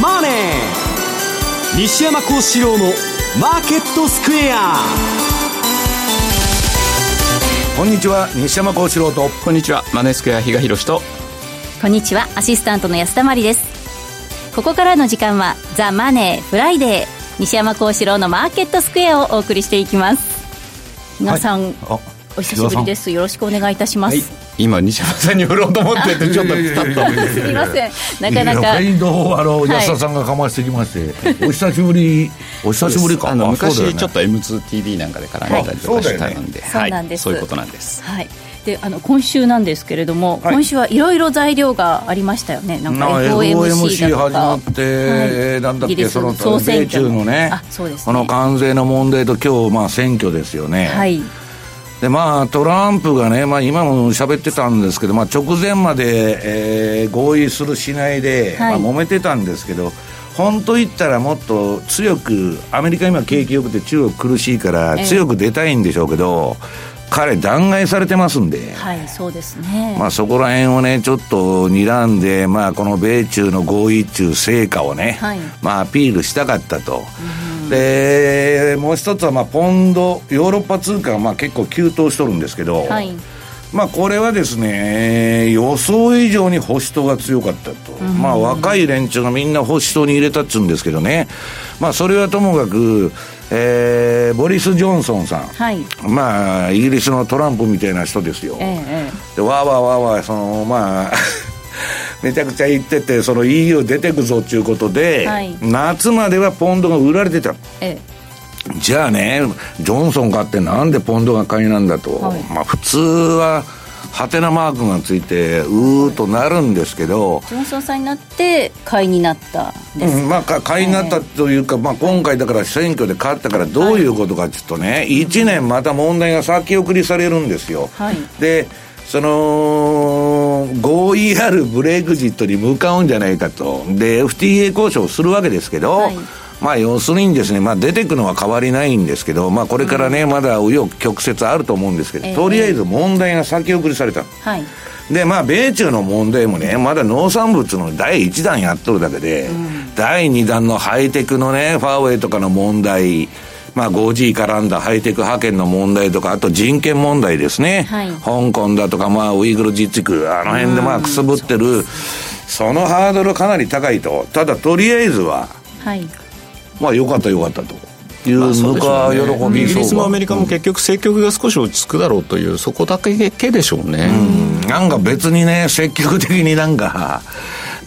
マネー」西山孝四郎の「マーケットスクエア」こんにちは。西山孝四郎と。こんにちは。マネースクエア比嘉宏と。こんにちは。アシスタントの安田真理です。ここからの時間は「ザ・マネーフライデー」西山孝四郎のマーケットスクエアをお送りしていきます。皆さん、はい、お久しぶりです。よろしくお願いいたします、はい、今西山さんに振ろうと思っててちょっとピタッとすみません。なかなか。フェイドあの安田さんがかましてきまして、お久しぶり。お久しぶりか。あの昔、ね、ちょっと M2TV なんかで絡んでたりとかしたので、はい、そうなんです、そういうことなんです。はい。であの今週なんですけれども、はい、今週はいろいろ材料がありましたよね、なんか FOMC だとか、始まって、はい、なんだっけ、その米中のね、あそうです、ね、この関税の問題と、今日まあ選挙ですよね。はいでまあ、トランプがね、まあ、今も喋ってたんですけど、まあ、直前まで、えー、合意するしないで、はい、まあ、揉めてたんですけど、本当言ったらもっと強く、アメリカ今景気よくて中国苦しいから強く出たいんでしょうけど、えー彼弾劾されてますんで、はい、そうですね。まあそこら辺をね、ちょっと睨んで、まあこの米中の合意中成果をね、はい、まあアピールしたかったと。で、もう一つはまあポンド、ヨーロッパ通貨がまあ結構急騰しとるんですけど、はい、まあこれはですね、予想以上に保守党が強かったと。まあ若い連中がみんな保守党に入れたっつうんですけどね、まあそれはともかく、えー、ボリス・ジョンソンさん、はい、まあイギリスのトランプみたいな人ですよ、ええ、でわーわーわーわーそのまあめちゃくちゃ言っててその EU 出てくぞっていうことで、はい、夏まではポンドが売られてた、ええ、じゃあねジョンソン買ってなんでポンドが買いなんだと、はい、まあ普通はハテナマークがついてうーとなるんですけど、ジョンソンさんになって買いになったうん、まあ買いになったというか、まあ、今回だから選挙で勝ったからどういうことかちょっとね、はい、1年また問題が先送りされるんですよ、はい、でその合意あるブレグジットに向かうんじゃないかと。で FTA 交渉をするわけですけど、はい。まあ要するにですね、まあ出てくのは変わりないんですけど、まあこれからね、まだ紆余曲折あると思うんですけど、えー、とりあえず問題が先送りされた。はい。で、まあ米中の問題もね、まだ農産物の第1弾やっとるだけで、うん、第2弾のハイテクのね、ファーウェイとかの問題、まあ 5G 絡んだハイテク派遣の問題とか、あと人権問題ですね。はい、香港だとか、まあウイグル自治区、あの辺でまあくすぶってる、そのハードルかなり高いと。ただとりあえずは、はい。まあよかったよかったと。いうぬか喜び、イギリスもアメリカも結局、政局が少し落ち着くだろうという、そこだけでしょうね。うん、なんか別にね、積極的になんか、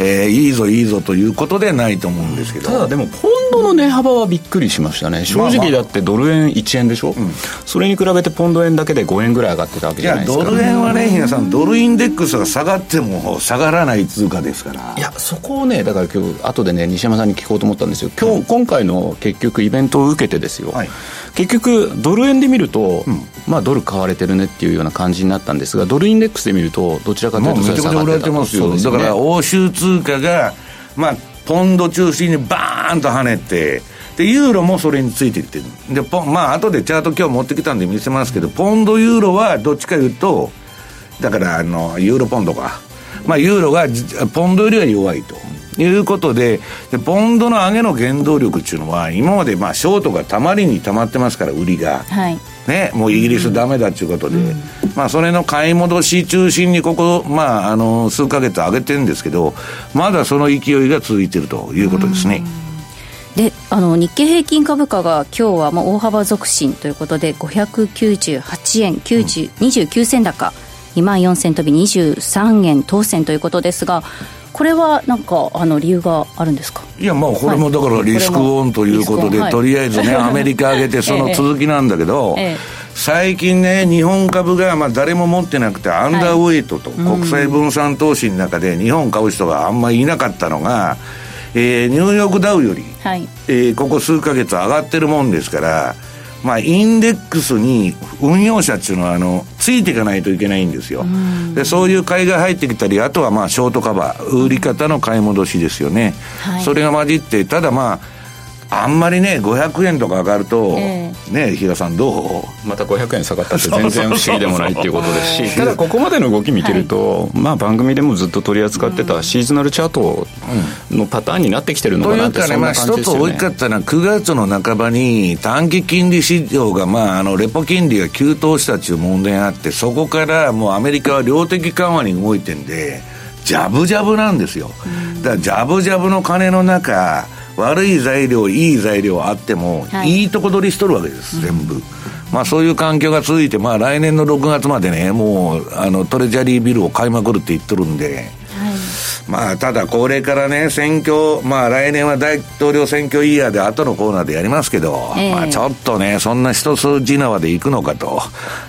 えー、いいぞいいぞということではないと思うんですけどただでもポンドの値幅はびっくりしましたね。正直だってドル円1円でしょ、まあまあ、それに比べてポンド円だけで5円ぐらい上がってたわけじゃないですか。ドル円はね皆さんドルインデックスが下がっても下がらない通貨ですから。いやそこをねだから今日後でね西山さんに聞こうと思ったんですよ。今日、今回の結局イベントを受けてですよ、はい。結局ドル円で見ると、うん、まあドル買われてるねっていうような感じになったんですがドルインデックスで見るとどちらかというとめちゃくちゃ売られてますよ、ね、だから欧州通貨がまあポンド中心にバーンと跳ねてでユーロもそれについていってるでポンまあ後でチャート今日持ってきたんで見せますけどポンドユーロはどっちかいうとだからあのユーロポンドかまあユーロがポンドよりは弱いということで、でポンドの上げの原動力っていうのは、今までまあショートがたまりにたまってますから、売りが。はい。ね、もうイギリスダメだっていうことで、うん、まあそれの買い戻し中心にここ、まああの、数か月上げてるんですけど、まだその勢いが続いてるということですね。であの日経平均株価が今日はもう大幅続伸ということで598円90、うん、29銭高2万4000飛び23円当選ということですがこれはなんかあの理由があるんですか？いやまあこれもだからリスクオンということで、はい、とりあえずね、アメリカ上げてその続きなんだけど、ええ。最近ね日本株がまあ誰も持ってなくてアンダーウェイトと、国際分散投資の中で日本買う人があんまりいなかったのが、えー、ニューヨークダウより、はい、えー、ここ数か月上がってるもんですからまあ、インデックスに運用者っていうのはあのついていかないといけないんですよ。でそういう買いが入ってきたりあとはまあショートカバー売り方の買い戻しですよね。はい、それが混じってただまああんまりね500円とか上がると、えー、ね比嘉さんどう？また500円下がったって全然不思議でもないっていうことですしただここまでの動き見てると、はい、まあ番組でもずっと取り扱ってたシーズナルチャートのパターンになってきてるのかなって、うん、というかね、まあ、一つ大きかったのは9月の半ばに短期金利市場が、まあ、あのレポ金利が急騰したっていう問題があってそこからもうアメリカは量的緩和に動いてんでジャブジャブなんですよ。だからジャブジャブの金の中悪い材料いい材料あっても、はい、いいとこ取りしとるわけです、全部。まあそういう環境が続いて、まあ来年の6月までね、もう、あの、トレジャリービルを買いまくるって言ってるんで、はい、まあただこれからね、選挙、まあ来年は大統領選挙イヤーで後のコーナーでやりますけど、えー、まあちょっとね、そんな一筋縄でいくのかと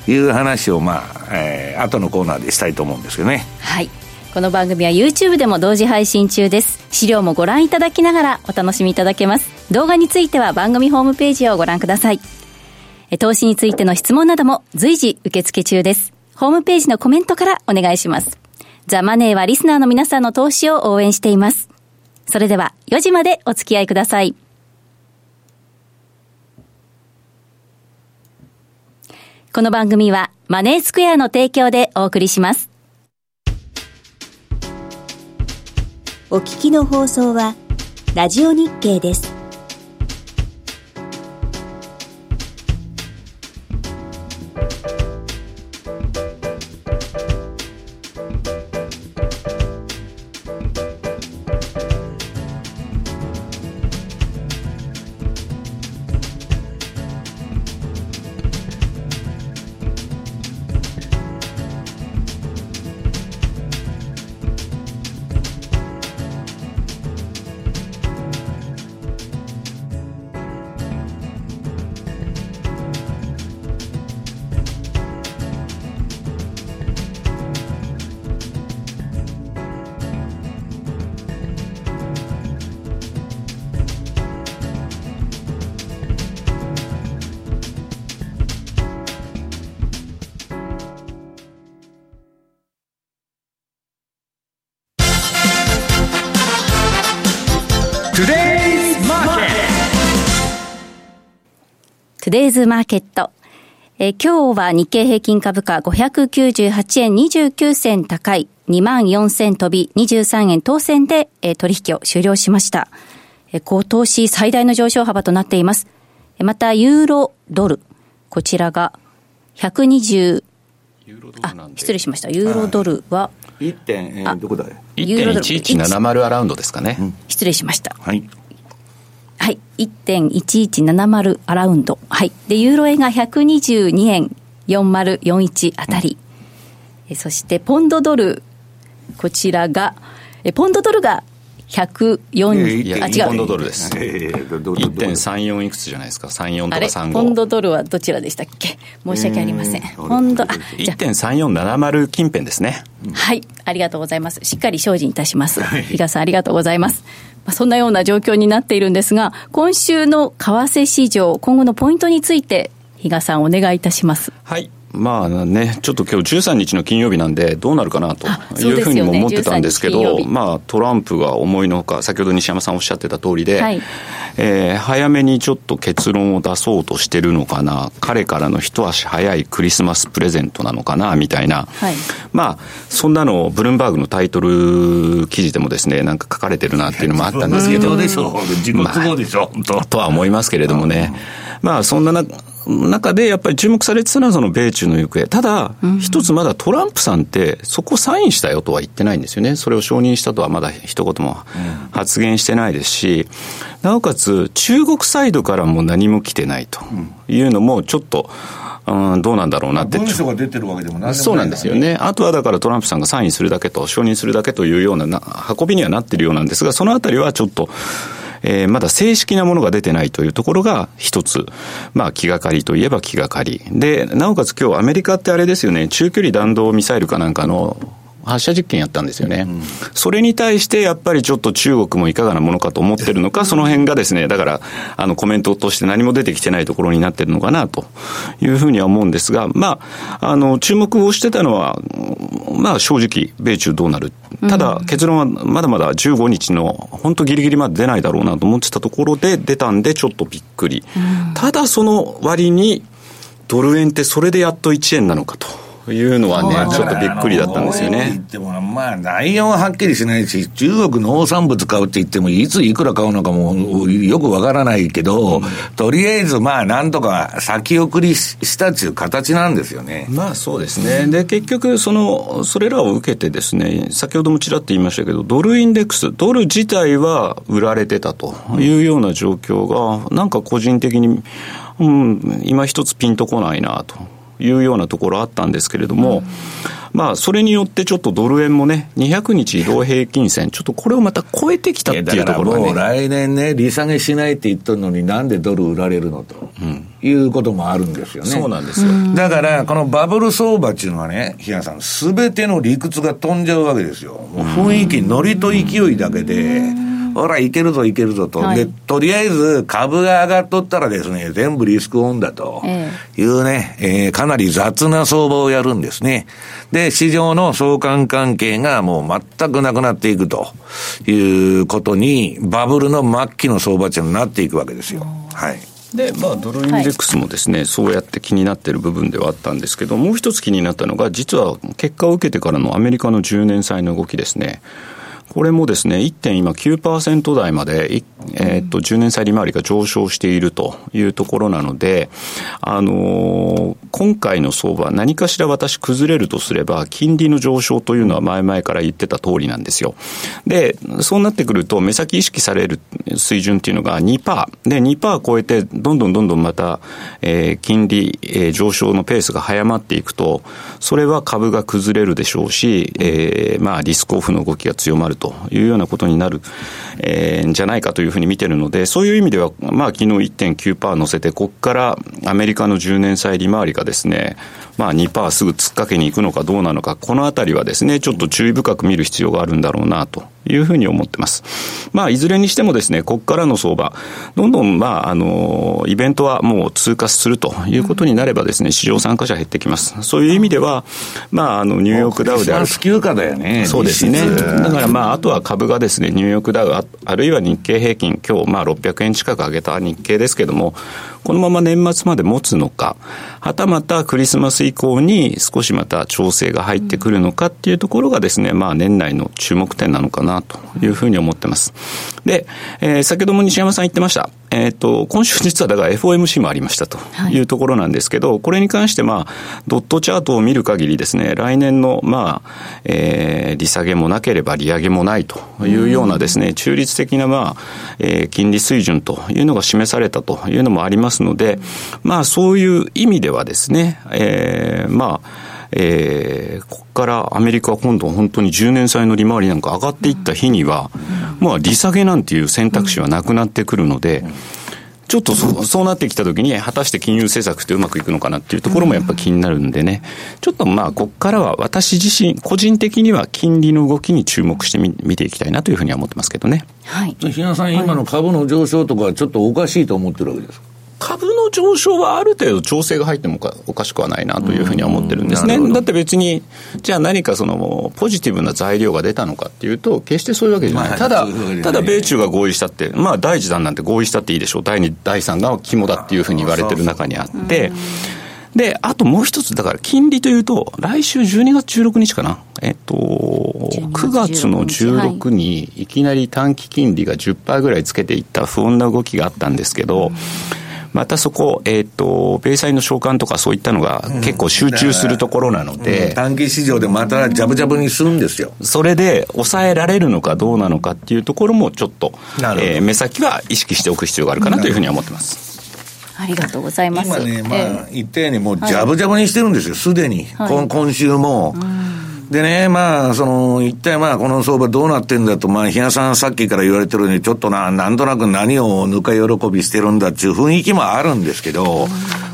いう話を、まあ、えー、後のコーナーでしたいと思うんですけどね。はい。この番組は YouTube でも同時配信中です。資料もご覧いただきながらお楽しみいただけます。動画については番組ホームページをご覧ください。投資についての質問なども随時受付中です。ホームページのコメントからお願いします。ザ・マネーはリスナーの皆さんの投資を応援しています。それでは4時までお付き合いください。この番組はマネースクエアの提供でお送りします。お聞きの放送は、ラジオ日経です。デイズマーケット。えー、今日は日経平均株価598円29銭高い2万4000飛び23円当選で、えー、取引を終了しました。えー、今年最大の上昇幅となっています。また、ユーロドル。こちらが120、あ、失礼しました。ユーロドルは、1点、えー、どこだ1.1170アラウンドですかね。失礼しました。はい。はい。1.1170アラウンド。はい。で、ユーロ円が122円4041あたり。えそして、ポンドドル、こちらが、えポンドドルが104、あ、違う。ポンドドルです。1.34いくつじゃないですか？34とか35。ポンドドルはどちらでしたっけ？申し訳ありません。ポンド、あ、1.3470近辺ですね。はい。ありがとうございます。しっかり精進いたします。比嘉さんありがとうございます。そんなような状況になっているんですが、今週の為替市場、今後のポイントについて、比嘉さん、お願いいたします。はい。まあね、ちょっと今日13日の金曜日なんで、どうなるかなというふうにも思ってたんですけど、ね、まあトランプが思いのほか、先ほど西山さんおっしゃってた通りで、はい、えー、早めにちょっと結論を出そうとしてるのかな、彼からの一足早いクリスマスプレゼントなのかな、みたいな、はい、まあ、そんなの、ブルームバーグのタイトル記事でもですね、なんか書かれてるなっていうのもあったんですけど、でしょ自己都合でしょ、まあ、とは思いますけれどもね、まあ、そんなな中でやっぱり注目されてたのはその米中の行方。ただ、一つまだトランプさんってそこサインしたよとは言ってないんですよね。それを承認したとはまだ一言も発言してないですし、なおかつ中国サイドからも何も来てないというのもちょっと、うん、どうなんだろうなって。文書が出てるわけでもない、ね、そうなんですよね。あとはだからトランプさんがサインするだけと、承認するだけというような運びにはなってるようなんですが、そのあたりはちょっと、えー、まだ正式なものが出てないというところが一つ、まあ気がかりといえば気がかり。で、なおかつ今日アメリカってあれですよね、中距離弾道ミサイルかなんかの発射実験やったんですよね、うん、それに対してやっぱりちょっと中国もいかがなものかと思ってるのか、その辺がですね、だからあのコメントとして何も出てきてないところになってるのかなというふうには思うんですが、まあ、あの注目をしてたのは、まあ、正直、米中どうなる、ただ結論はまだまだ15日の本当、ぎりぎりまで出ないだろうなと思ってたところで出たんで、ちょっとびっくり、ただその割に、ドル円ってそれでやっと1円なのかと。いうのはね、ちょっとびっくりだったんですよね。でも、まあ、内容ははっきりしないし、中国農産物買うって言っても、いついくら買うのかもよくわからないけど、うん、とりあえず、まあ、なんとか先送りしたっていう形なんですよね。まあ、そうですね。で、結局、その、それらを受けてですね、先ほどもちらっと言いましたけど、ドルインデックス、ドル自体は売られてたというような状況が、なんか個人的に、うん、今一つピンとこないなと。いうようなところあったんですけれども、うん、まあ、それによってちょっとドル円もね、200日移動平均線、ちょっとこれをまた超えてきたっていうところが、ね、もう来年ね、利下げしないって言ってるのに、なんでドル売られるのと、うん、いうこともあるんですよね。そうなんですよ。だから、このバブル相場っていうのはね、日野さん、すべての理屈が飛んじゃうわけですよ。もう雰囲気、ノリと勢いだけで。ほら、いけるぞ、いけるぞと、はい、で、とりあえず株が上がっとったらですね、全部リスクオンだというね、えー、えー、かなり雑な相場をやるんですね。で、市場の相関関係がもう全くなくなっていくということに、バブルの末期の相場値になっていくわけですよ。はい。で、まあ、ドルインデックスもですね、はい、そうやって気になっている部分ではあったんですけど、もう一つ気になったのが、実は結果を受けてからのアメリカの10年債の動きですね。これもですね、1.9%台まで、えー、っと、10年債利回りが上昇しているというところなので、あのー、今回の相場、何かしら私崩れるとすれば、金利の上昇というのは前々から言ってた通りなんですよ。で、そうなってくると、目先意識される水準っていうのが2%。で、2%超えて、どんどんどんどんまた、えー、金利、えー、上昇のペースが早まっていくと、それは株が崩れるでしょうし、えー、まあ、リスクオフの動きが強まるというようなことになる、えー、じゃないかというふうに見てるので、そういう意味では、まあ、昨日1.9%乗せて、ここからアメリカの10年債利回りがですね、まあ2%すぐ突っかけに行くのかどうなのか、このあたりはですね、ちょっと注意深く見る必要があるんだろうなというふうに思ってます。まあ、いずれにしてもですね、ここからの相場、どんどん、まあ、あの、イベントはもう通過するということになればですね、市場参加者減ってきます。そういう意味では、まあ、あの、ニューヨークダウである。休暇だよね。そうですね。だからまあ、あとは株がですね、ニューヨークダウ、あるいは日経平均、今日、まあ、600円近く上げた日経ですけども、このまま年末まで持つのか、はたまたクリスマス以降に少しまた調整が入ってくるのかっていうところがですね、まあ年内の注目点なのかなというふうに思ってます。で、えー、先ほども西山さん言ってました。えっ、ー、と、今週実はだから FOMC もありましたとい。うところなんですけど、はい、これに関してまあ、ドットチャートを見る限りですね、来年のまあ、えー、利下げもなければ利上げもないというようなですね、中立的なまあ、えー、金利水準というのが示されたというのもありますので、まあそういう意味ではですね、えー、まあ、えー、ここからアメリカは今度本当に10年債の利回りなんか上がっていった日には、まあ利下げなんていう選択肢はなくなってくるので、ちょっとそそうなってきたときに、果たして金融政策ってうまくいくのかなっていうところもやっぱ気になるんでね、ちょっとまあ、ここからは私自身、個人的には金利の動きに注目してみ見ていきたいなというふうには思ってますけどね。はい。日野さん、今の株の上昇とか、ちょっとおかしいと思ってるわけですか？株の上昇はある程度調整が入ってもおかしくはないなというふうには思ってるんですね。だって別に、じゃあ何かそのポジティブな材料が出たのかっていうと、決してそういうわけじゃない。ただ、ただ米中が合意したって、まあ第一弾なんて合意したっていいでしょう。第二、第三弾は肝だっていうふうに言われてる中にあって、で、あともう一つ、だから金利というと、来週12月16日かな。えっと、9月の16にいきなり短期金利が10%ぐらいつけていった不穏な動きがあったんですけど、うんまたそこ、えっ、ー、と、米債の償還とかそういったのが結構集中するところなので、うん、短期市場でまたジャブジャブにするんですよ。それで抑えられるのかどうなのかっていうところもちょっと、えー、目先は意識しておく必要があるかなというふうには思ってます。ありがとうございます。今ね、まあ、言ったように、もうジャブジャブにしてるんですよ、すでに。はい、今週も。でね、まあ、その、一体まあ、この相場どうなってんだと、まあ、日野さんさっきから言われてるように、ちょっとな、なんとなく何をぬか喜びしてるんだっていう雰囲気もあるんですけど、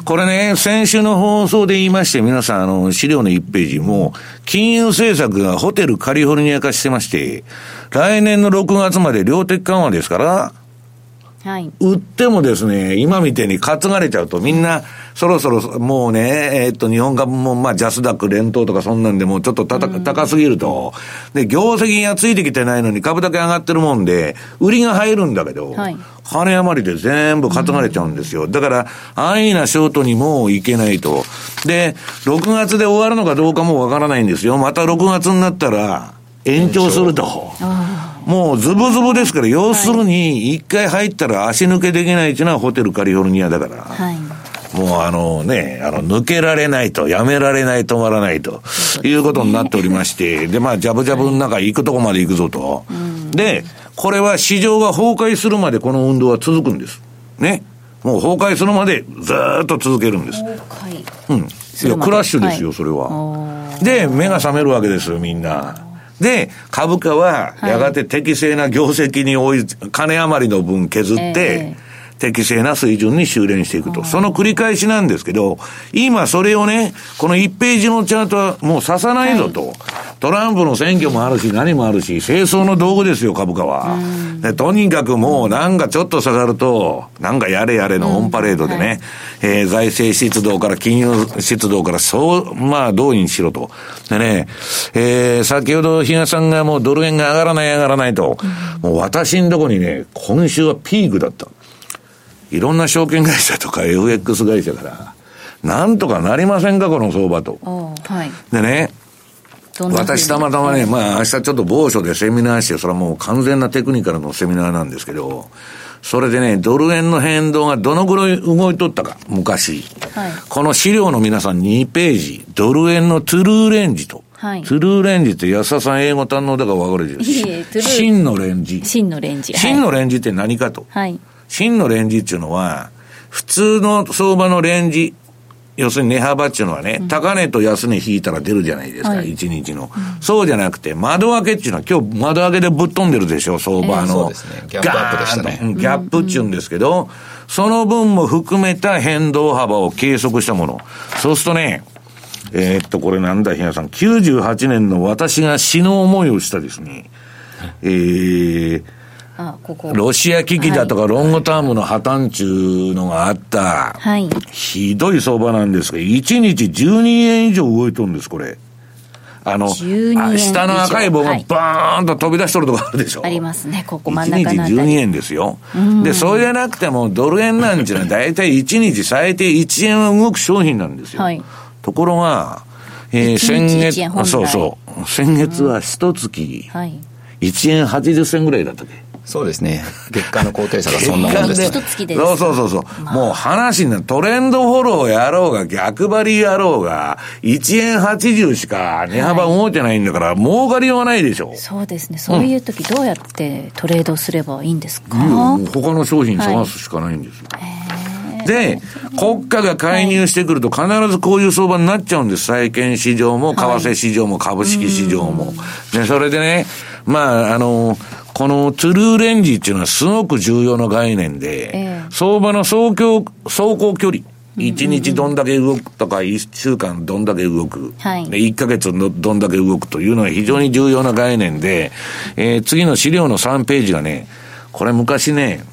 これね、先週の放送で言いまして、皆さん、あの、資料の1ページも、金融政策がホテルカリフォルニア化してまして、来年の6月まで量的緩和ですから、はい、売ってもですね、今みたいに担がれちゃうと、みんな、そろそろもうね、えー、っと、日本株も、まあ、ジャスダック連投とかそんなんでもちょっとたた、高すぎると、で、業績がついてきてないのに株だけ上がってるもんで、売りが入るんだけど、はい、金余りで全部担がれちゃうんですよ。だから、安易なショートにもいけないと。で、6月で終わるのかどうかもわからないんですよ。また6月になったら、延長すると。もうズブズブですから、要するに、一回入ったら足抜けできないっていうのはホテルカリフォルニアだから。はいもうあのね、あの、抜けられないと、やめられない、止まらないと、いうことになっておりまして、で、まあ、ジャブジャブの中行くとこまで行くぞと。で、これは市場が崩壊するまでこの運動は続くんです。ね。もう崩壊するまでずっと続けるんです。崩壊うん。いや、クラッシュですよ、それは。で、目が覚めるわけですよ、みんな。で、株価はやがて適正な業績に追い、金余りの分削って、適正な水準に修練していくと。その繰り返しなんですけど、今それをね、この1ページのチャートはもう刺さないぞと。はい、トランプの選挙もあるし、何もあるし、清掃の道具ですよ、株価は。でとにかくもうなんかちょっと下がると、なんかやれやれのオンパレードでね、はい、えー、財政出動から金融出動からそう、まあ、どうにしろと。でね、えー、先ほど比嘉さんがもうドル円が上がらない上がらないと、もう私んとこにね、今週はピークだった。いろんな証券会社とか FX 会社から、なんとかなりませんか、この相場と。はい、でね、私たまたまね、まあ明日ちょっと某所でセミナーして、それはもう完全なテクニカルのセミナーなんですけど、それでね、ドル円の変動がどのぐらい動いとったか、昔。はい、この資料の皆さん2ページ、ドル円のトゥルーレンジと。はい、トゥルーレンジって安田さん英語堪能だから分かるでしょ？真のレンジ。真のレンジ。真のレンジって何かと。はい。真のレンジっていうのは、普通の相場のレンジ、要するに値幅っていうのはね、うん、高値と安値引いたら出るじゃないですか、はい、1日の、うん、そうじゃなくて、窓開けっていうのは、今日窓開けでぶっ飛んでるでしょ、相場の。えー、そうですね。ギャップでしたね。ギャップっていうんですけど、うん、その分も含めた変動幅を計測したもの。そうするとね、えー、っと、これなんだ、ひなさん。98年の私が死の思いをしたですね、えー、ここ。ロシア危機だとか、ロングタームの破綻中のがあった、はい、ひどい相場なんですが、1日12円以上動いとるんです、これ。あの、下の赤い棒がバーンと飛び出しとるとこあるでしょ。ありますね、ここ真ん中の1日12円ですよ。で、それじゃなくても、ドル円なんていうのは大体1日最低1円は動く商品なんですよ。はい、ところが、えー、先月、そうそう、先月は一月、1円80銭ぐらいだったっけそうですね。月間の高低差がそんなもんです。でそうそうそうそう。まあ、もう話になトレンドフォローやろうが、逆張りやろうが、1円80しか値幅動いてないんだから、はい、儲かりようがないでしょ。そうですね。そういう時どうやってトレードすればいいんですか、うん、他の商品探すしかないんですよ。はい、で、国家が介入してくると必ずこういう相場になっちゃうんです。債券市場も、為替市場も、株式市場も。で、それでね、まあ、あの、このトゥルーレンジっていうのはすごく重要な概念で、えー、相場の走行、走行距離。1日どんだけ動くとか、1週間どんだけ動く、はい、1ヶ月のどんだけ動くというのは非常に重要な概念で、えー、次の資料の3ページがね、これ昔ね、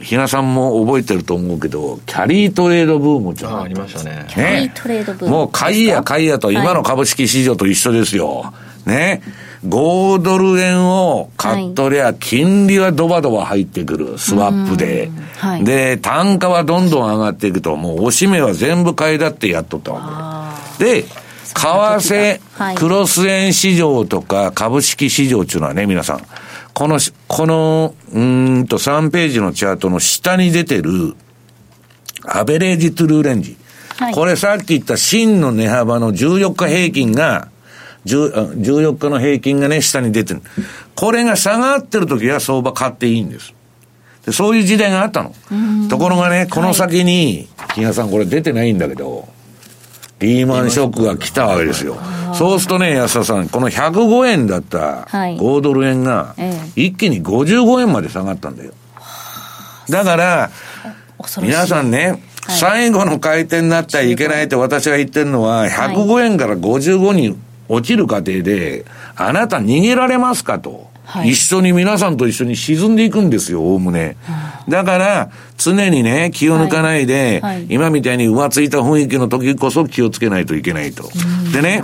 ひなさんも覚えてると思うけど、キャリートレードブームじゃん。ありましたね。キャリートレードブーム。もう買いや買いやと、今の株式市場と一緒ですよ。ね。5ドル円を買っとりゃ、金利はドバドバ入ってくる、スワップで。はい、で、単価はどんどん上がっていくと、もうおしめは全部買いだってやっとったわけ。で、為替、クロス円市場とか株式市場っていうのはね、皆さん、この、この、うんと3ページのチャートの下に出てる、アベレージトゥルーレンジ。はい、これさっき言った真の値幅の14日平均が、14日の平均がね、下に出てる。これが下がってる時は相場買っていいんです。でそういう時代があったの。ところがね、この先に、比、嘉、さんこれ出てないんだけど、リーマンショックが来たわけですよ。そうするとね、安田さん、この105円だった5ドル円が、一気に55円まで下がったんだよ。だから、皆さんね、最後の回転になったらいけないって私が言ってるのは、105円から55に落ちる過程で、あなた逃げられますかと。はい、一緒に皆さんと一緒に沈んでいくんですよ、おおむね。だから、常にね、気を抜かないで、はい。はい、今みたいに浮ついた雰囲気の時こそ気をつけないといけないと。でね、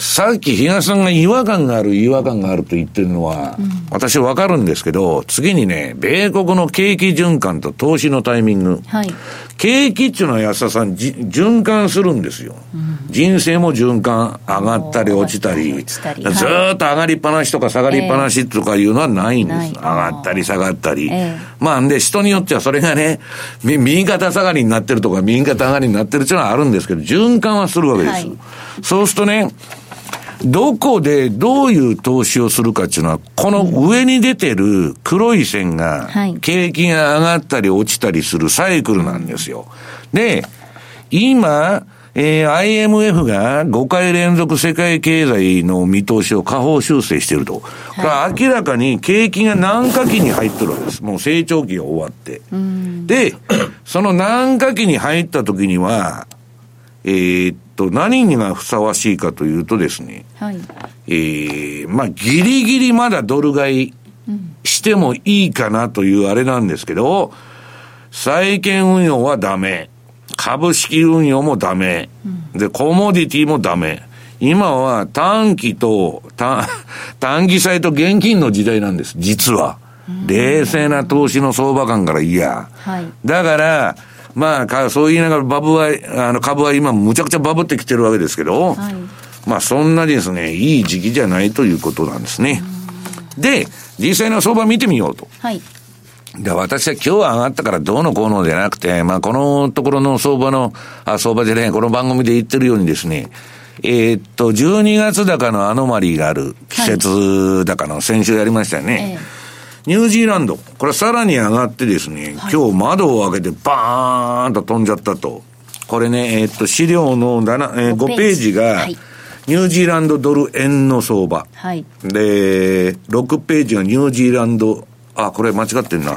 さっき東さんが違和感がある、違和感があると言ってるのは、うん、私わかるんですけど、次にね、米国の景気循環と投資のタイミング。はい、景気っていうのは安田さん、循環するんですよ。うん、人生も循環、上がったり落ちたり、ずっと上がりっぱなしとか下がりっぱなしとかいうのはないんです。えー、上がったり下がったり。えー、まあ、で、人によってはそれがね、右肩下がりになってるとか、右肩上がりになってるっていうのはあるんですけど、循環はするわけです。はい、そうするとね、どこでどういう投資をするかっていうのは、この上に出てる黒い線が、景気が上がったり落ちたりするサイクルなんですよ。で、今、えー、IMF が5回連続世界経済の見通しを下方修正していると。これは明らかに景気が何か期に入ってるわけです。もう成長期が終わって。で、その何か期に入った時には、えー、と、何がふさわしいかというとですね、はい、えー、まあ、ギリギリまだドル買いしてもいいかなというあれなんですけど、債券運用はダメ。株式運用もダメ。で、コモディティもダメ。今は短期と、短、短期債と現金の時代なんです、実は。冷静な投資の相場感からいや。はい、だから、まあ、そう言いながらバブは、あの株は今むちゃくちゃバブってきてるわけですけど、はい、まあそんなですね、いい時期じゃないということなんですね。で、実際の相場見てみようと。はい。で、私は今日は上がったからどうのこうのじゃなくて、まあこのところの相場の、あ、相場じゃない、この番組で言ってるようにですね、えー、っと、12月高のアノマリーがある季節高の先週やりましたよね。ええ。ニュージーランド、これさらに上がってですね、はい、今日窓を開けてバーンと飛んじゃったと。これね、えー、っと、資料の7、えー、5ページ。が、はい、ニュージーランドドル円の相場。はい、で、6ページがニュージーランド、あ、これ間違ってんな。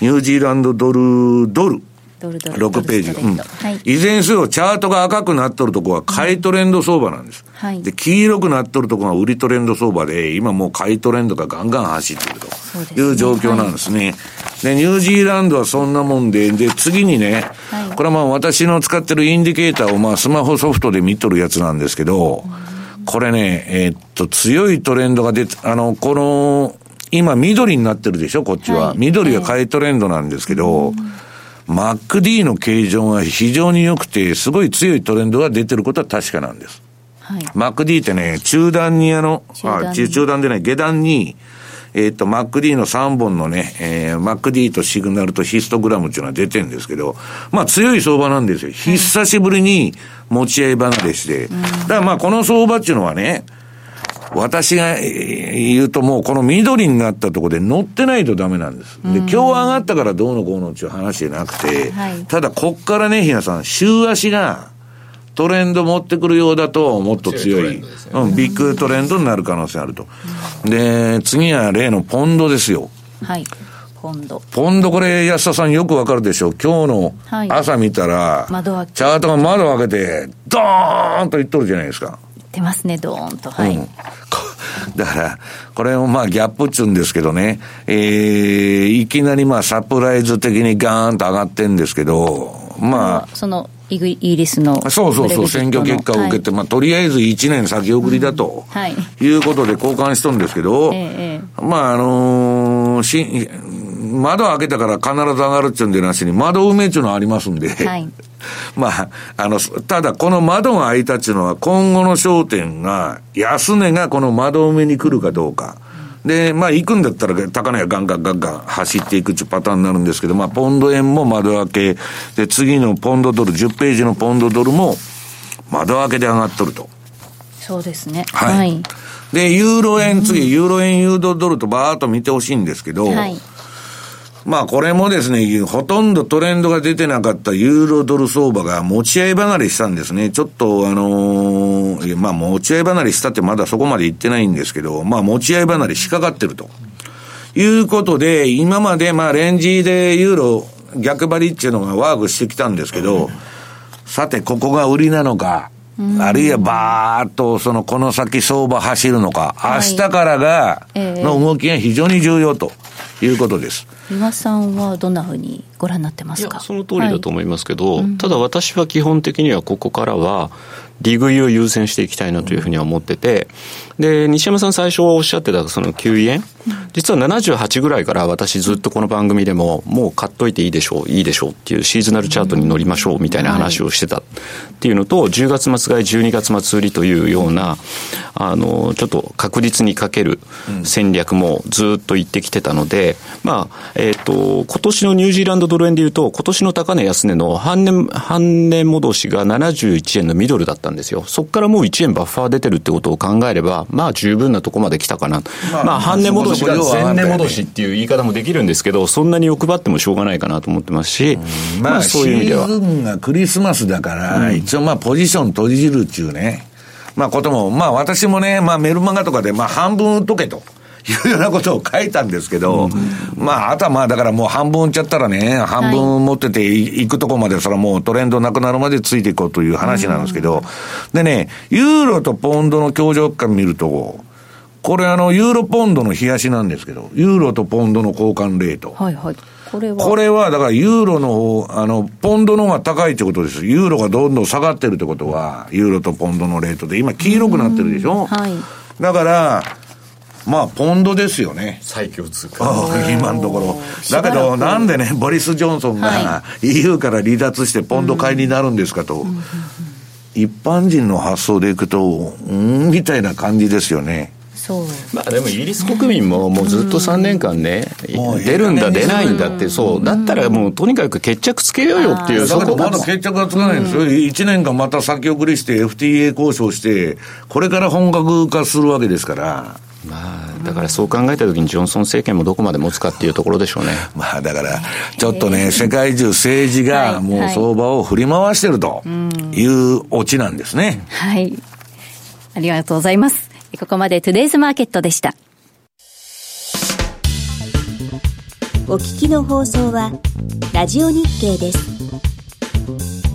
ニュージーランドドル、ドル。6ページが。うん。はい、いずれにせよ、チャートが赤くなっとるとこは買いトレンド相場なんです。はい、で、黄色くなっとるとこが売りトレンド相場で、今もう買いトレンドがガンガン走ってるという状況なんですね。で、ニュージーランドはそんなもんで、で、次にね、はい、これはまあ私の使ってるインディケーターをまあスマホソフトで見とるやつなんですけど、これね、えー、っと、強いトレンドが出て、あの、この、今緑になってるでしょ、こっちは。はい、緑は買いトレンドなんですけど、MacD の形状が非常に良くて、すごい強いトレンドが出てることは確かなんです。はい、MacD ってね、中段にあの、あ、中段でない、下段に、えっ、ー、と、MacD の3本のね、えー、MacD とシグナルとヒストグラムっていうのは出てるんですけど、まあ強い相場なんですよ。久しぶりに持ち合い離れして。だからまあこの相場っていうのはね、私が言うともうこの緑になったところで乗ってないとダメなんです。で、今日上がったからどうのこうのっていう話じゃなくて、はい、ただこっからね、ひなさん、週足がトレンド持ってくるようだともっと強い、ね、うん、ビッグトレンドになる可能性あると。で、次は例のポンドですよ。はい。ポンド。ポンドこれ安田さんよくわかるでしょう。今日の朝見たら、はい、チャートが窓開けて、ドーンといっとるじゃないですか。出ますね、ドーンと。はい。うん、だから、これもまあギャップっちゅうんですけどね、えー、いきなりまあサプライズ的にガーンと上がってんですけど、まあ。その、イギリスの。そうそうそう、選挙結果を受けて、はい、まあとりあえず1年先送りだと、うん、はい、いうことで交換しとるんですけど、ええ、まああのー、し、窓開けたから必ず上がるっちゅうんでなしに、窓埋めっちゅうのありますんで、はい、まあ、あの、ただこの窓が開いたっていうのは今後の焦点が、安値がこの窓埋めに来るかどうか。で、まあ行くんだったら高値がガンガンガンガン走っていくっていうパターンになるんですけど、まあポンド円も窓開け、で次のポンドドル、10ページのポンドドルも窓開けで上がっとると。そうですね。はい。はい、で、ユーロ円、次、ユーロ円、ユーロドルとバーっと見てほしいんですけど、はいまあこれもですね、ほとんどトレンドが出てなかったユーロドル相場が持ち合い離れしたんですね。ちょっとあのー、まあ持ち合い離れしたってまだそこまで言ってないんですけど、まあ持ち合い離れしかかってると。いうことで、今までまあレンジでユーロ、逆張りっていうのがワークしてきたんですけど、さて、ここが売りなのか、あるいはばーっとそのこの先相場走るのか、明日からが、の動きが非常に重要ということです。三輪さんはどんなふうにご覧になってますか？その通りだと思いますけど、はい、ただ私は基本的にはここからは利食いを優先していきたいなというふうには思ってて、で、西山さん最初おっしゃってたその9円、実は78ぐらいから私ずっとこの番組でも、もう買っといていいでしょう、いいでしょうっていうシーズナルチャートに乗りましょうみたいな話をしてたっていうのと、10月末買い、12月末売りというような、あの、ちょっと確実にかける戦略もずっと言ってきてたので、まあ、えっ、ー、と、今年のニュージーランドドル円でいうと、今年の高値安値の半年、半年戻しが71円のミドルだったんですよ。そこからもう1円バッファー出てるってことを考えれば、まあ十分なとこまで来たかな。まあ、まあ、半値戻しが前値戻しっていう言い方もできるんですけど、そんなに欲張ってもしょうがないかなと思ってますし、まあ、そういう意味では。シーズンがクリスマスだから、一応まあポジション閉じるっていうね、まあことも、まあ私もね、まあメルマガとかで、まあ半分売っとけと。いうようなことを書いたんですけど、まあ、あとはまあ、だからもう半分売っちゃったらね、半分持ってていくとこまで、それはもうトレンドなくなるまでついていこうという話なんですけど、でね、ユーロとポンドの協調感見ると、これあの、ユーロポンドの冷やしなんですけど、ユーロとポンドの交換レート。はいはい。これはこれは、だからユーロの方、あの、ポンドの方が高いってことです。ユーロがどんどん下がってるってことは、ユーロとポンドのレートで、今黄色くなってるでしょ？はい。だから、まあ、ポンドですよね。最強通貨。今のところ。だけど、なんでね、ボリス・ジョンソンが EU から離脱してポンド買いになるんですかと。一般人の発想でいくと、うん、みたいな感じですよね。そう。まあでもイギリス国民ももうずっと3年間ね、出るんだ、出ないんだって、そう、だったらもうとにかく決着つけようよっていう、そこまだ決着がつかないんですよ、うん、1年間また先送りして、FTA 交渉して、これから本格化するわけですから。まあ、だからそう考えたときに、ジョンソン政権もどこまで持つかっていうところでしょうね。まあ、だから、ちょっとね、世界中政治がもう相場を振り回してるというオチなんですね。はい。ありがとうございます。ここまでトゥデイズマーケットでした。お聞きの放送は、ラジオ日経です。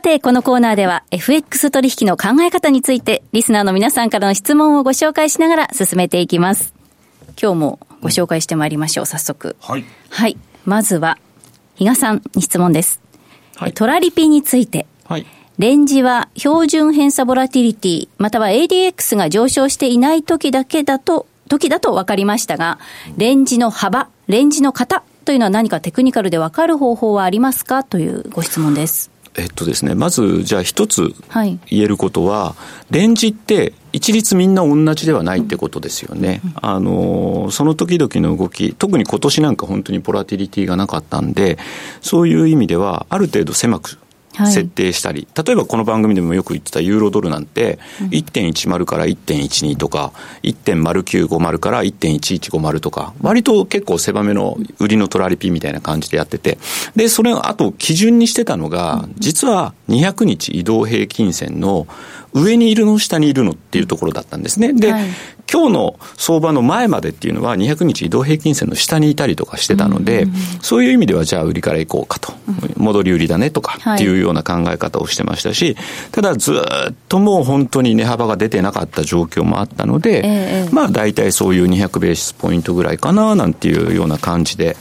て、このコーナーでは FX 取引の考え方について、リスナーの皆さんからの質問をご紹介しながら進めていきます。今日もご紹介してまいりましょう、早速。はい。はい。まずは、比嘉さんに質問です。はい、トラリピについて。はい。レンジは標準偏差ボラティリティ、または ADX が上昇していない時だけだと、時だと分かりましたが、レンジの幅、レンジの型というのは何かテクニカルで分かる方法はありますか？というご質問です。えっとですね、まず、じゃあ一つ言えることは、はい、レンジって一律みんな同じではないってことですよね。うん、あの、その時々の動き、特に今年なんか本当にポラティリティがなかったんで、そういう意味では、ある程度狭く設定したり、はい、例えばこの番組でもよく言ってたユーロドルなんて、1.10から1.12とか、1.0950から1.1150とか、割と結構狭めの売りのトラリピみたいな感じでやってて、で、それをあと基準にしてたのが、実は200日移動平均線の上にいるの下にいるのっていうところだったんですね。で、はい、今日の相場の前までっていうのは200日移動平均線の下にいたりとかしてたので、そういう意味ではじゃあ売りから行こうかと、戻り売りだねとかっていうような考え方をしてましたし、ただずっともう本当に値幅が出てなかった状況もあったので、えー、まあ大体そういう200ベーシスポイントぐらいかななんていうような感じで、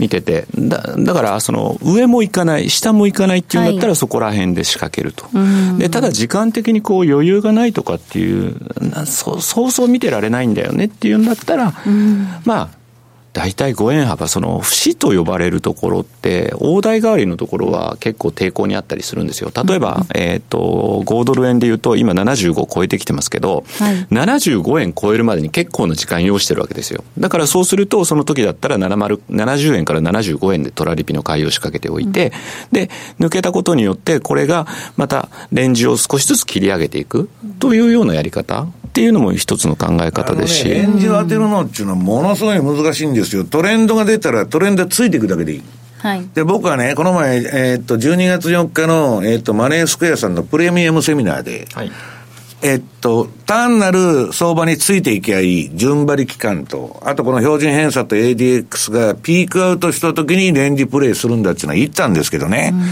見てて、だだから、その、上も行かない、下も行かないっていうんだったら、そこら辺で仕掛けると。で、ただ時間的にこう余裕がないとかっていう、そそうそう見てられないんだよねっていうんだったら、まあ、大体5円幅、その節と呼ばれるところって、大台代わりのところは結構抵抗にあったりするんですよ。例えば、えっ、と、5ドル円で言うと、今75超えてきてますけど、はい、75円超えるまでに結構の時間要してるわけですよ。だからそうすると、その時だったら70、70円から75円でトラリピの買いを仕掛けておいて、うん、で、抜けたことによって、これがまたレンジを少しずつ切り上げていくというようなやり方っていうのも一つの考え方ですし。ね、レンジを当てるのっていうのはものすごい難しいんですよ。トレンドが出たらトレンドついていくだけでいい。はい、で、僕はね、この前、えー、っと、12月4日の、えー、っと、マネースクエアさんのプレミアムセミナーで、はい、えっと、単なる相場についていきゃいい順張り期間と、あとこの標準偏差と ADX がピークアウトした時にレンジプレイするんだっていうのは言ったんですけどね、うん、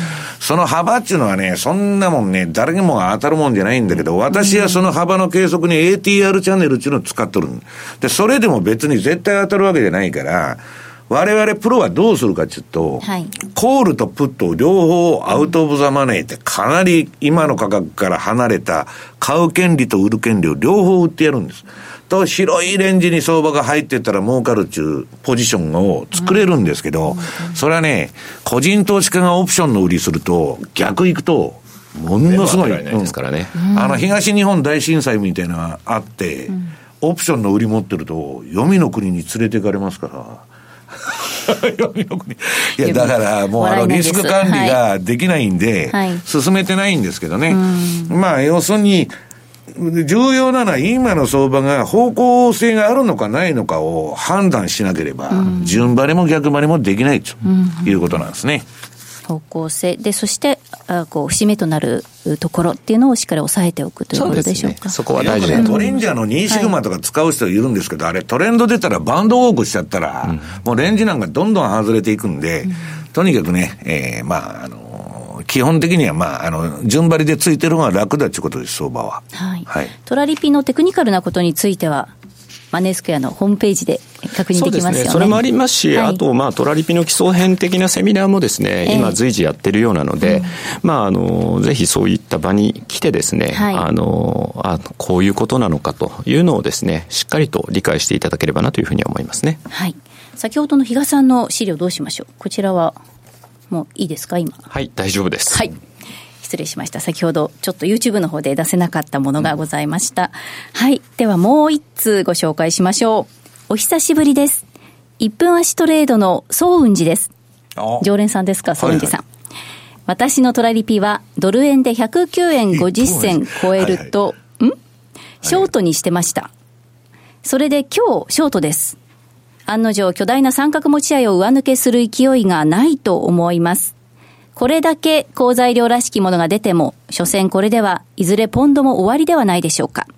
その幅っていうのはね、そんなもんね、誰にも当たるもんじゃないんだけど、私はその幅の計測に ATR チャンネルっていうのを使っとる。で、それでも別に絶対当たるわけじゃないから、我々プロはどうするかっていうと、はい、コールとプットを両方アウトオブザマネーってかなり今の価格から離れた買う権利と売る権利を両方売ってやるんです。と、広いレンジに相場が入ってったら儲かるっていうポジションを作れるんですけど、それはね、個人投資家がオプションの売りすると、逆行くと、ものすごい。ですからね。あの、東日本大震災みたいなのがあって、オプションの売り持ってると、黄泉の国に連れて行かれますから、いや、だからもうあのリスク管理ができないんで、進めてないんですけどね。まあ、要するに、重要なのは今の相場が方向性があるのかないのかを判断しなければ、順張りも逆張りもできないということなんですね。方向性。でそしてあこう節目となるところっていうのをしっかり押さえておくということでしょうか。そ、ね,、こは大事ね、トレンジャーの2シグマとか使う人いるんですけど、はい、あれトレンド出たらバンドウォークしちゃったら、うん、もうレンジなんかどんどん外れていくんで、うん、とにかくね、えー、まああの基本的には、まあ、あの、順張りでついてる方が楽だっていうことです、相場は。はい。はい、トラリピのテクニカルなことについては、マネースクエアのホームページで確認できますよね。そ、ね、それもありますし、はい、あと、まあ、トラリピの基礎編的なセミナーもですね、今随時やってるようなので、うん、まあ、あの、ぜひそういった場に来てですね、はい、あの、あこういうことなのかというのをですね、しっかりと理解していただければなというふうに思いますね。はい。先ほどの比嘉さんの資料どうしましょう？こちらは、もういいですか？今。はい、大丈夫です。はい。失礼しました。先ほどちょっと YouTube の方で出せなかったものがございました。うん、はい。ではもう一通ご紹介しましょう。お久しぶりです。1分足トレードの総雲寺です。常連さんですか、総雲寺さん。はいはい私のトラリピはドル円で109円50銭超えると、はいはい、ん？ショートにしてました。それで今日ショートです。案の定巨大な三角持ち合いを上抜けする勢いがないと思います。これだけ好材料らしきものが出ても、所詮これではいずれポンドも終わりではないでしょうか。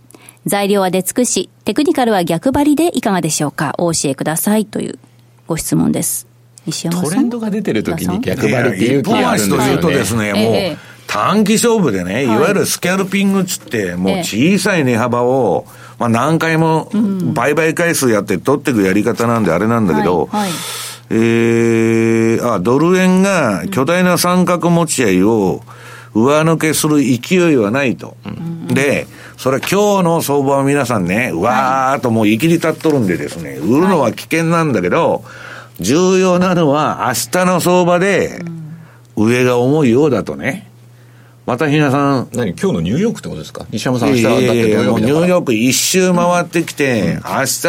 材料は出尽くし、テクニカルは逆張りでいかがでしょうか。お教えくださいというご質問です。西山さん。トレンドが出てる時に逆張りっていう気があるんですよね。というとですね、もう、短期勝負でね、いわゆるスキャルピングっつって、もう小さい値幅を、まあ何回も売買回数やって取っていくやり方なんであれなんだけど、はいはいえー、あ、ドル円が巨大な三角持ち合いを上抜けする勢いはないと。うん、で、それ今日の相場は皆さんね、わーっともう生きり立っとるんでですね、売るのは危険なんだけど、重要なのは明日の相場で、上が重いようだとね。また皆さん。何今日のニューヨークってことですか？西山さん明日だって土曜日ニューヨーク一周回ってきて、うん、明日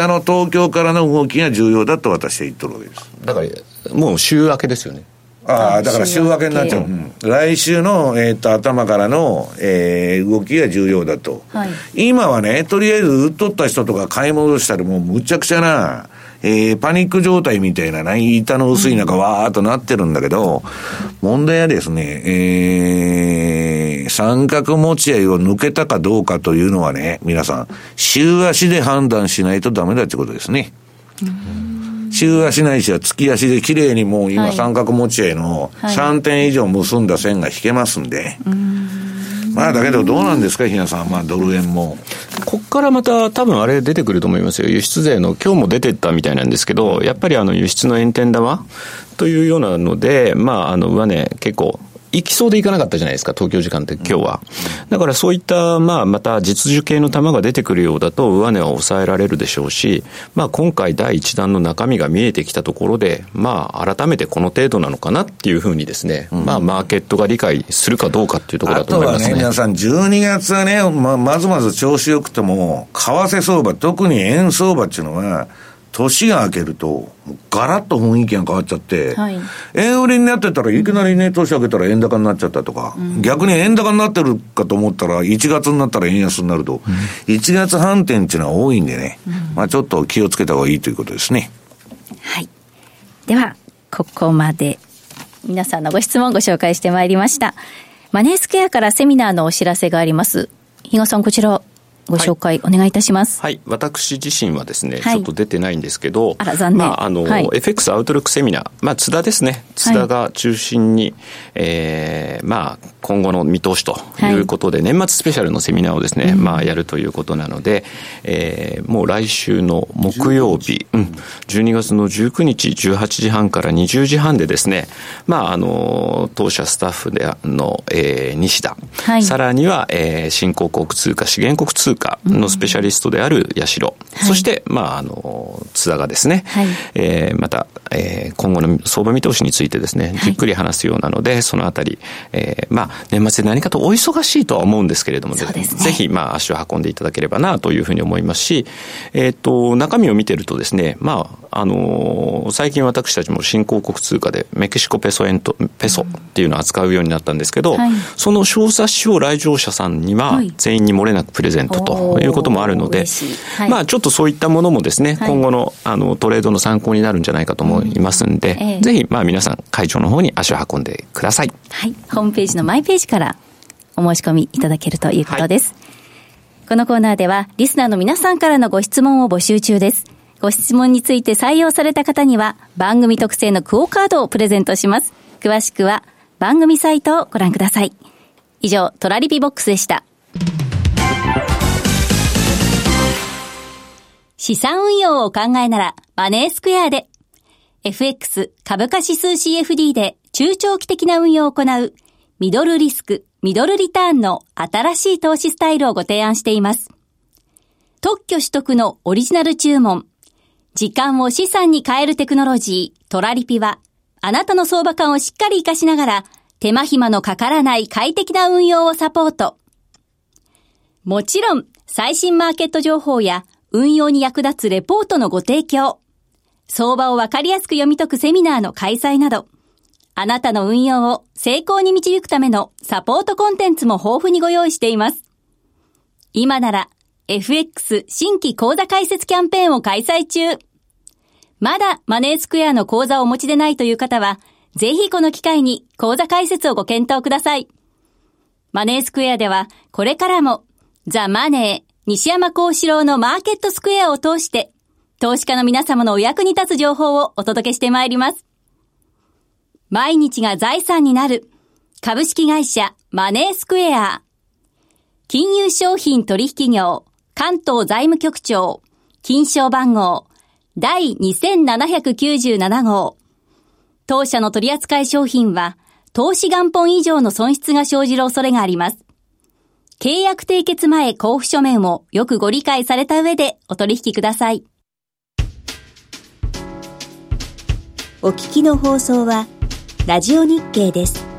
の東京からの動きが重要だと私は言っとるわけです。だから、もう週明けですよね。ああ、だから週明けになっちゃう。うん、来週の、えー、っと、頭からの、えー、動きが重要だと。はい、今はね、とりあえず売っとった人とか買い戻したり、もうむちゃくちゃな、えー、パニック状態みたいなね、板の薄い中わーっとなってるんだけど、問題はですね、えー、三角持ち合いを抜けたかどうかというのはね、皆さん、週足で判断しないとダメだってことですね。週足ないしは月足で綺麗にもう今三角持ち合いの3点以上結んだ線が引けますんで、まあだけどどうなんですか、日野さん、まあドル円も。ここからまた多分あれ出てくると思いますよ。輸出税の今日も出てったみたいなんですけど、やっぱりあの輸出の円天玉というようなので、まああの上値結構行きそうで行かなかったじゃないですか、東京時間って今日は。だからそういった、まあ、また実需系の玉が出てくるようだと、上値は抑えられるでしょうし、まあ、今回第一弾の中身が見えてきたところで、まあ、改めてこの程度なのかなっていうふうにですね、うん、まあ、マーケットが理解するかどうかっていうところだと思いますね。あとはね、皆さん、12月はね、ままずまず調子よくても、為替相場、特に円相場っていうのは、年が明けると、ガラッと雰囲気が変わっちゃって、はい、円売りになってたらいきなりね、年明けたら円高になっちゃったとか、うん、逆に円高になってるかと思ったら、1月になったら円安になると、うん、1月反転っていうのは多いんでね、うん、まあちょっと気をつけた方がいいということですね。はい。では、ここまで皆さんのご質問をご紹介してまいりました。マネースクエアからセミナーのお知らせがあります。比嘉さん、こちらご紹介お願いいたします。はい。私自身はですね、はい、ちょっと出てないんですけど、あら、残念。まあ、あの、はい、FX アウトロックセミナー、まあ、津田ですね。津田が中心に、はい、えー、まあ、今後の見通しとい。うことで、年末スペシャルのセミナーをですね、まあ、やるということなので、えー、もう来週の木曜日、うん、12月の19日18時半から20時半でですね、まあ、あの、当社スタッフでの、えー、西田、はい、さらには、えー、新興国通貨、資源国通貨通貨のスペシャリストである八代、うん、そして、まあ、あの、津田がですね、はい、えー、また、えー、今後の相場見通しについてですね、じっくり話すようなので、はい、そのあたり、えー、まあ、年末で何かとお忙しいとは思うんですけれども、ね、ぜひ、まあ、足を運んでいただければな、というふうに思いますし、えっ、ー、と、中身を見てるとですね、まあ、あの最近私たちも新興国通貨でメキシコペソ円と、ペソっていうのを扱うようになったんですけど、はい、その小冊子を来場者さんには全員に漏れなくプレゼントということもあるので、はい、まあちょっとそういったものもですね、はい、今後のあのトレードの参考になるんじゃないかと思いますんで、うんえー、ぜひまあ皆さん会長の方に足を運んでください。はい。ホームページのマイページからお申し込みいただけるということです。はい、このコーナーではリスナーの皆さんからのご質問を募集中です。ご質問について採用された方には番組特製のクオカードをプレゼントします。詳しくは番組サイトをご覧ください。以上、トラリピボックスでした。資産運用をお考えなら、マネースクエアで。FX 株価指数 CFD で中長期的な運用を行う、ミドルリスク、ミドルリターンの新しい投資スタイルをご提案しています。特許取得のオリジナル注文、時間を資産に変えるテクノロジー、トラリピは、あなたの相場感をしっかり活かしながら、手間暇のかからない快適な運用をサポート。もちろん、最新マーケット情報や運用に役立つレポートのご提供、相場をわかりやすく読み解くセミナーの開催など、あなたの運用を成功に導くためのサポートコンテンツも豊富にご用意しています。今なら、FX 新規講座開設キャンペーンを開催中。まだマネースクエアの講座をお持ちでないという方は、ぜひこの機会に講座開設をご検討ください。マネースクエアでは、これからも、ザ・マネー、西山幸四郎のマーケットスクエアを通して、投資家の皆様のお役に立つ情報をお届けしてまいります。毎日が財産になる、株式会社マネースクエア。金融商品取引業、関東財務局長、金賞番号、第2797号。当社の取扱い商品は、投資元本以上の損失が生じる恐れがあります。契約締結前交付書面をよくご理解された上でお取引ください。お聞きの放送は、ラジオ日経です。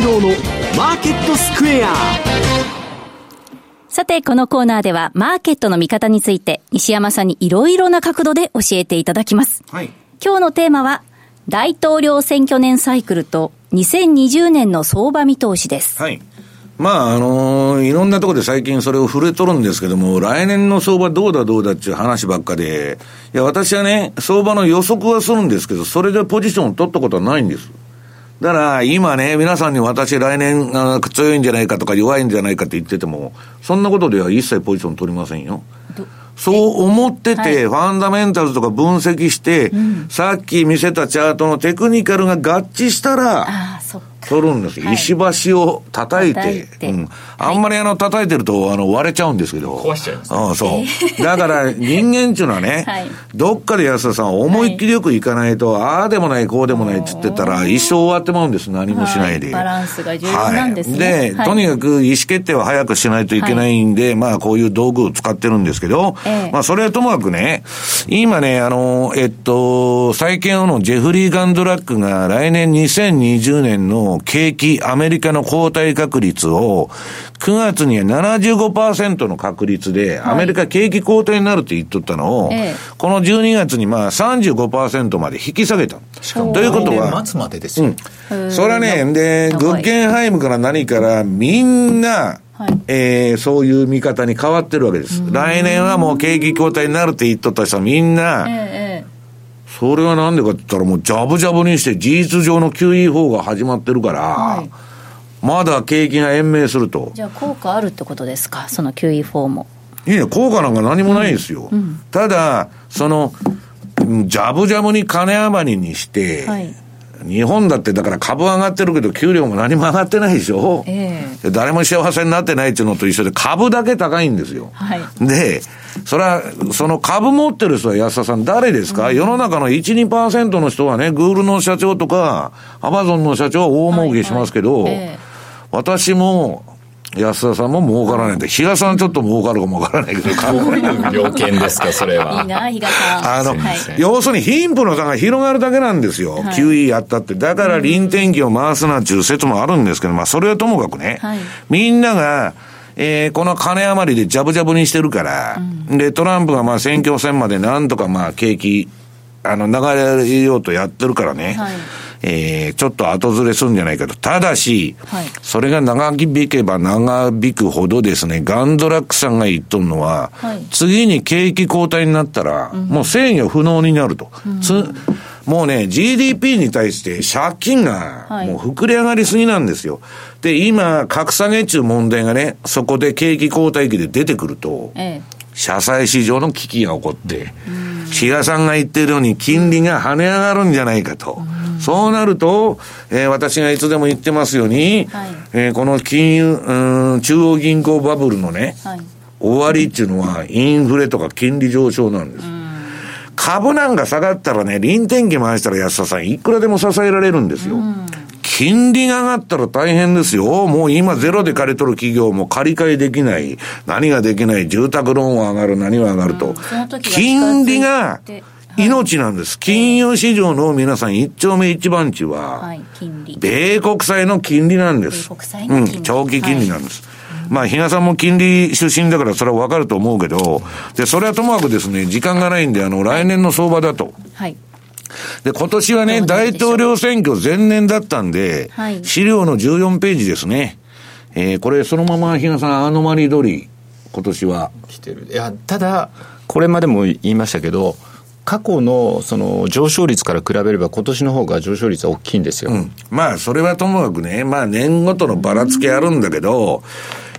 山幸四郎のマーケットスクエアさて、このコーナーでは、マーケットの見方について、西山さんにいろいろな角度で教えていただきます。はい。今日のテーマは、大統領選挙年サイクルと2020年の相場見通しです。はい。まあ、あのー、いろんなところで最近それを触れとるんですけども、来年の相場どうだどうだっていう話ばっかで、いや、私はね、相場の予測はするんですけど、それでポジションを取ったことはないんです。だから、今ね、皆さんに私来年強いんじゃないかとか弱いんじゃないかって言ってても、そんなことでは一切ポジション取りませんよ。そう思ってて、ファンダメンタルズとか分析して、さっき見せたチャートのテクニカルが合致したら、取るんですよ。石橋を叩いて。うん。あんまりあの、叩いてると、あの、割れちゃうんですけど。壊しちゃいます、うん、そう。だから、人間っていうのはね、どっかで安田さん、思いっきりよくいかないと、ああでもない、こうでもないって言ってたら、一生終わってまうんです。何もしないで。バランスが重要なんですね。で、とにかく意思決定は早くしないといけないんで、まあ、こういう道具を使ってるんですけど、まあ、それはともかくね、今ね、あの、えっと、最近のジェフリー・ガンドラックが来年2020年の景気、アメリカの後退確率を、9月には75%の確率で、アメリカ景気後退になるって言っとったのを、この12月にまあ35%まで引き下げた。ということは、末までですよ。うん。それはね、で、グッゲンハイムから何からみんな、はい、えー、そういう見方に変わってるわけです。来年はもう景気後退になるって言っとった人はみんな、ええそれはなんでかって言ったらもうジャブジャブにして事実上の QE4 が始まってるから、はい、まだ景気が延命すると。じゃあ効果あるってことですか、その QE4 も。いや、効果なんか何もないですよ。うんうん、ただ、その、ジャブジャブに金余りにして、はい日本だってだから株上がってるけど給料も何も上がってないでしょ、えー、誰も幸せになってないっていうのと一緒で株だけ高いんですよ。はい、で、それは、その株持ってる人は安田さん誰ですか、うん、世の中の1、2%の人はね、グールの社長とか、アマゾンの社長は大儲けしますけど、はい。はい。えー、私も安田さんも儲からないんで、比嘉さんちょっと儲かるかもわからないけど、どういう条件ですか、それは？いいな、比嘉さん。あの、要するに貧富の差が広がるだけなんですよ。はい、QE やったって。だから臨転機を回すなっていう説もあるんですけど、まあそれはともかくね、はい、みんなが、えー、この金余りでジャブジャブにしてるから、うん、で、トランプがまあ選挙戦までなんとかまあ景気、あの、流れようとやってるからね。はいえー、ちょっと後ずれするんじゃないかと。ただし、はい、それが長引けば長引くほどですね、ガンドラックさんが言っとるのは、はい、次に景気後退になったら、うん、もう制御不能になると。うんもうね、GDP に対して借金がもう膨れ上がりすぎなんですよ。で、今、格下げ中問題がね、そこで景気後退期で出てくると、ええ、社債市場の危機が起こって、比嘉さんが言ってるように金利が跳ね上がるんじゃないかと。そうなると、えー、私がいつでも言ってますように、はい、えー、この金融、うん、中央銀行バブルのね、はい、終わりっていうのは、インフレとか金利上昇なんです。株なんか下がったらね、臨転機回したら安田さん、いくらでも支えられるんですよ。金利が上がったら大変ですよ。もう今ゼロで借り取る企業も借り換えできない。何ができない。住宅ローンは上がる。何は上がると。金利が、命なんです。金融市場の皆さん一丁目一番地は、はい、米国債の金利なんです。うん、長期金利なんです。はい、まあ、比嘉さんも金利出身だからそれはわかると思うけど、で、それはともかくですね、時間がないんで、あの、来年の相場だと。はい。で、今年はね、大統領選挙前年だったんで、はい、資料の14ページですね。えー、これそのまま比嘉さん、アノマリー通り、今年は。来てる。いや、ただ、これまでも言いましたけど、過去のその上昇率から比べれば、今年の方が上昇率は大きいんですよ、うん、まあ、それはともかくね、まあ、年ごとのばらつきあるんだけど、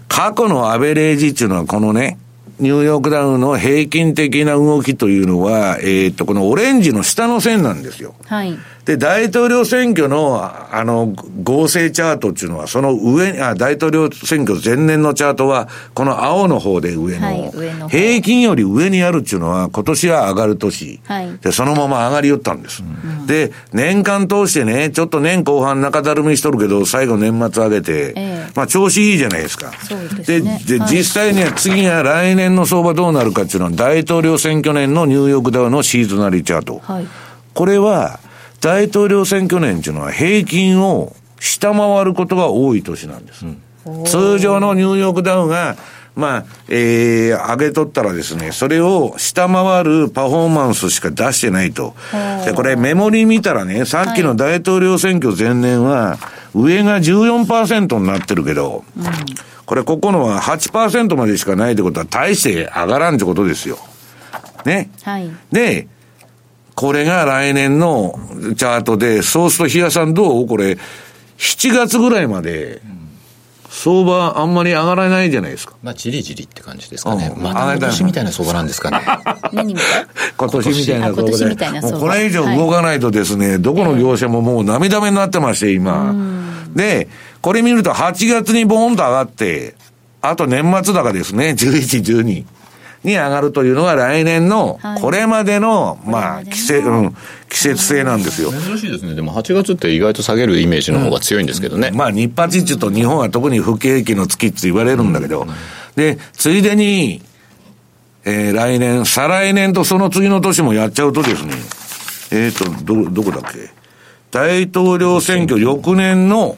過去のアベレージっていうのは、このね、ニューヨークダウの平均的な動きというのは、えー、と、このオレンジの下の線なんですよ。はい。で、大統領選挙の、あの、合成チャートっていうのは、その上に、あ、大統領選挙前年のチャートは、この青の方で上の、はい、上の平均より上にあるっていうのは、今年は上がる年。はい。で、そのまま上がりよったんです。うん、で、年間通してね、ちょっと年後半中だるみしとるけど、最後年末上げて、えー、まあ調子いいじゃないですか。そうですね。で、で、はい、実際には次が来年の相場どうなるかっていうのは、大統領選挙年のニューヨークダウのシーズナリーチャート。はい。これは、大統領選挙年っていうのは平均を下回ることが多い年なんです。通常のニューヨークダウが、まあ、えー、上げとったらですね、それを下回るパフォーマンスしか出してないと。で、これメモリ見たらね、さっきの大統領選挙前年は、上が14%になってるけど、うん、これここのは8%までしかないってことは大して上がらんってことですよ。ね。はい。で、これが来年のチャートで、そうすると、日嘉さんどう？これ、7月ぐらいまで、相場あんまり上がらないじゃないですか。まあ、じりじりって感じですかね。うん、また今年みたいな相場なんですかね。何 今年みたいな相場で。今年みたいな相場。これ以上動かないとですね、はい、どこの業者ももう涙目になってまして、今。で、これ見ると8月にボーンと上がって、あと年末高ですね、11、12。に上がるというのが来年の、これまでの、まあ、季節、うん、季節性なんですよ。珍しいですね。でも8月って意外と下げるイメージの方が強いんですけどね。うん、まあ、日発中と日本は特に不景気の月って言われるんだけど、で、ついでに、えー、来年、再来年とその次の年もやっちゃうとですね、えっ、ー、と、ど、どこだっけ？大統領選挙翌年の、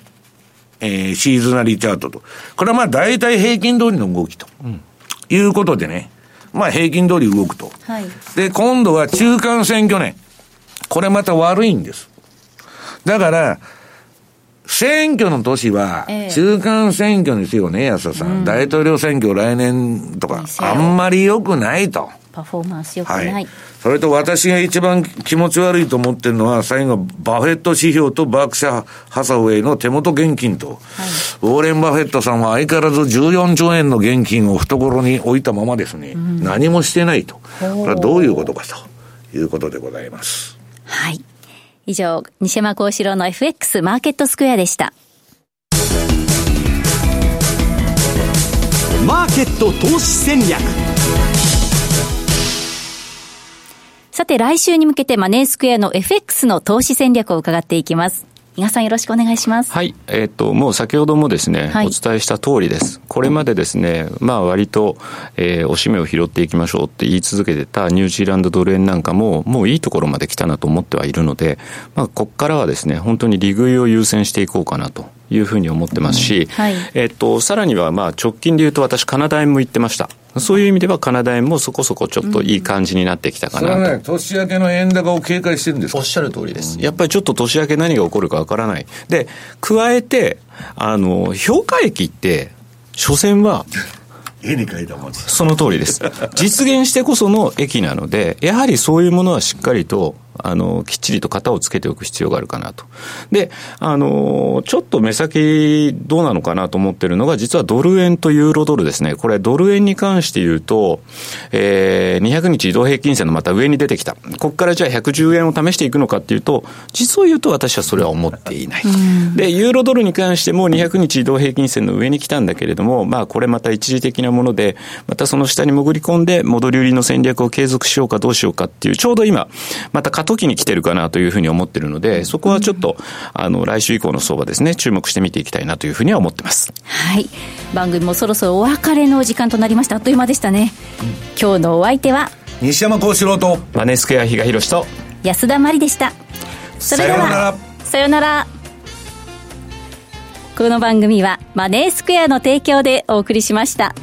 えー、シーズナリーチャートと。これはまあ大体平均通りの動きと。うん、いうことでね。まあ平均通り動くと。はい、で、今度は中間選挙年。これまた悪いんです。だから、選挙の年は、中間選挙ですよね、安田さん。うん、大統領選挙来年とか、あんまり良くないと。パフォーマンス良くない。はい、それと私が一番気持ち悪いと思ってるのは、最後、バフェット指標とバークシャー・ハサウェイの手元現金と、はい、ウォーレン・バフェットさんは相変わらず14兆円の現金を懐に置いたままですね、うん、何もしてないと。これはどういうことかということでございます。はい。以上、西山幸四郎の FX マーケットスクエアでした。マーケット投資戦略さて来週に向けてマネースクエアの FX の投資戦略を伺っていきます。伊賀さんよろしくお願いします。はい。えっ、ー、と、もう先ほどもですね、はい、お伝えした通りです。これまでですね、まあ割と、えー、おしめを拾っていきましょうって言い続けてたニュージーランドドル円なんかも、もういいところまで来たなと思ってはいるので、まあここからはですね、本当に利食いを優先していこうかなというふうに思ってますし、はい、えっと、さらにはまあ直近で言うと私、カナダ円も行ってました。そういう意味ではカナダ円もそこそこちょっといい感じになってきたかなと。それはね、年明けの円高を警戒してるんですおっしゃる通りです。やっぱりちょっと年明け何が起こるかわからない。で、加えて、あの、評価益って、所詮は、絵に描いたもんその通りです。実現してこその駅なので、やはりそういうものはしっかりとあの、きっちりと型をつけておく必要があるかなと。で、あの、ちょっと目先どうなのかなと思ってるのが、実はドル円とユーロドルですね。これ、ドル円に関して言うと、えー、200日移動平均線のまた上に出てきた。ここからじゃあ110円を試していくのかっていうと、実を言うと私はそれは思っていない。で、ユーロドルに関しても200日移動平均線の上に来たんだけれども、まあ、これまた一時的なもので、またその下に潜り込んで、戻り売りの戦略を継続しようかどうしようかっていう、ちょうど今、また過渡期に来てるかなというふうに思ってるので、そこはちょっと、あの、来週以降の相場ですね、注目して見ていきたいなというふうには思ってます。はい。番組もそろそろお別れの時間となりました。あっという間でしたね。今日のお相手は、西山幸四郎と、マネースクエア比嘉宏と、安田真理でした。それでは、さようなら。この番組はマネースクエアの提供でお送りしました。